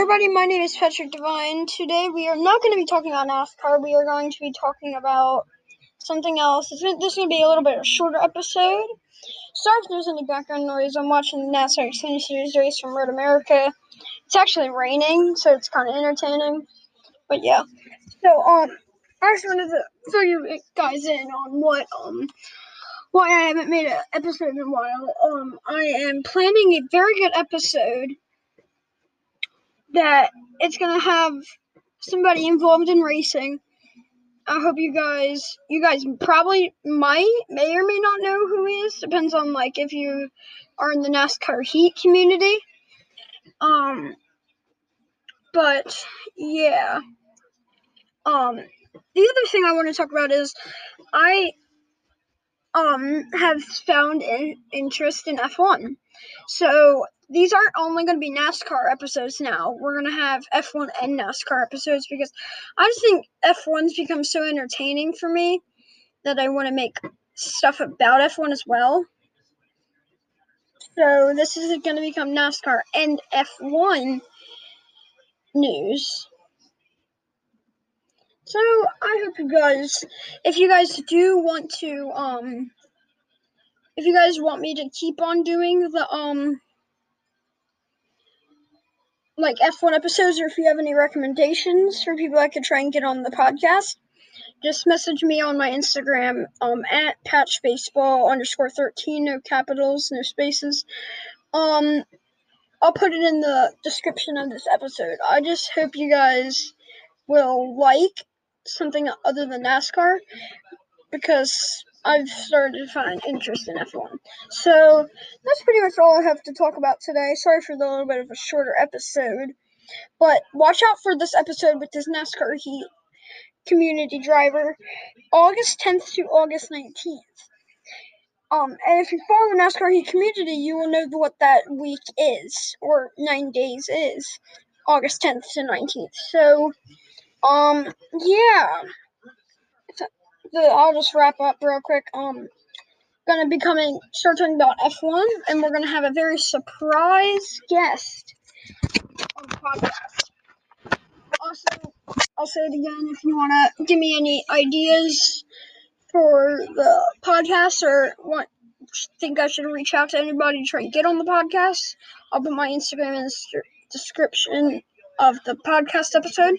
everybody, my name is Patrick Devine. Today we are not going to be talking about NASCAR. We are going to be talking about something else. This is, going to be a little bit of a shorter episode. Sorry if there's any background noise. I'm watching the NASCAR Xfinity Series race from Road America. It's actually raining, so it's kind of entertaining. But yeah, so um, I just wanted to fill you guys in on what um why I haven't made an episode in a while. Um, I am planning a very good episode that it's gonna have somebody involved in racing. I hope you guys you guys probably might may or may not know who he is. Depends on like if you are in the NASCAR Heat community. Um but yeah. Um the other thing I want to talk about is I um have found an interest in F1. So these aren't only going to be NASCAR episodes now. We're going to have F1 and NASCAR episodes because I just think F1's become so entertaining for me that I want to make stuff about F1 as well. So this is going to become NASCAR and F1 news. So I hope you guys, if you guys do want to, um, if you guys want me to keep on doing the, um, like F1 episodes, or if you have any recommendations for people I could try and get on the podcast, just message me on my Instagram um, at patchbaseball underscore 13, no capitals, no spaces. Um, I'll put it in the description of this episode. I just hope you guys will like something other than NASCAR because I've started to find interest in F1. So that's pretty much all I have to talk about today. Sorry for the little bit of a shorter episode. But watch out for this episode with this NASCAR Heat community driver, August 10th to August 19th. Um, and if you follow the NASCAR Heat community, you will know what that week is, or nine days is, August 10th to 19th. So, um, yeah the, I'll just wrap up real quick. Um, gonna be coming, start talking about F1, and we're gonna have a very surprise guest on the podcast. Also, I'll say it again if you wanna give me any ideas for the podcast or want think I should reach out to anybody to try and get on the podcast. I'll put my Instagram in the description of the podcast episode.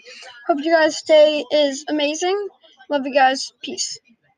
Hope you guys' day is amazing. Love you guys. Peace.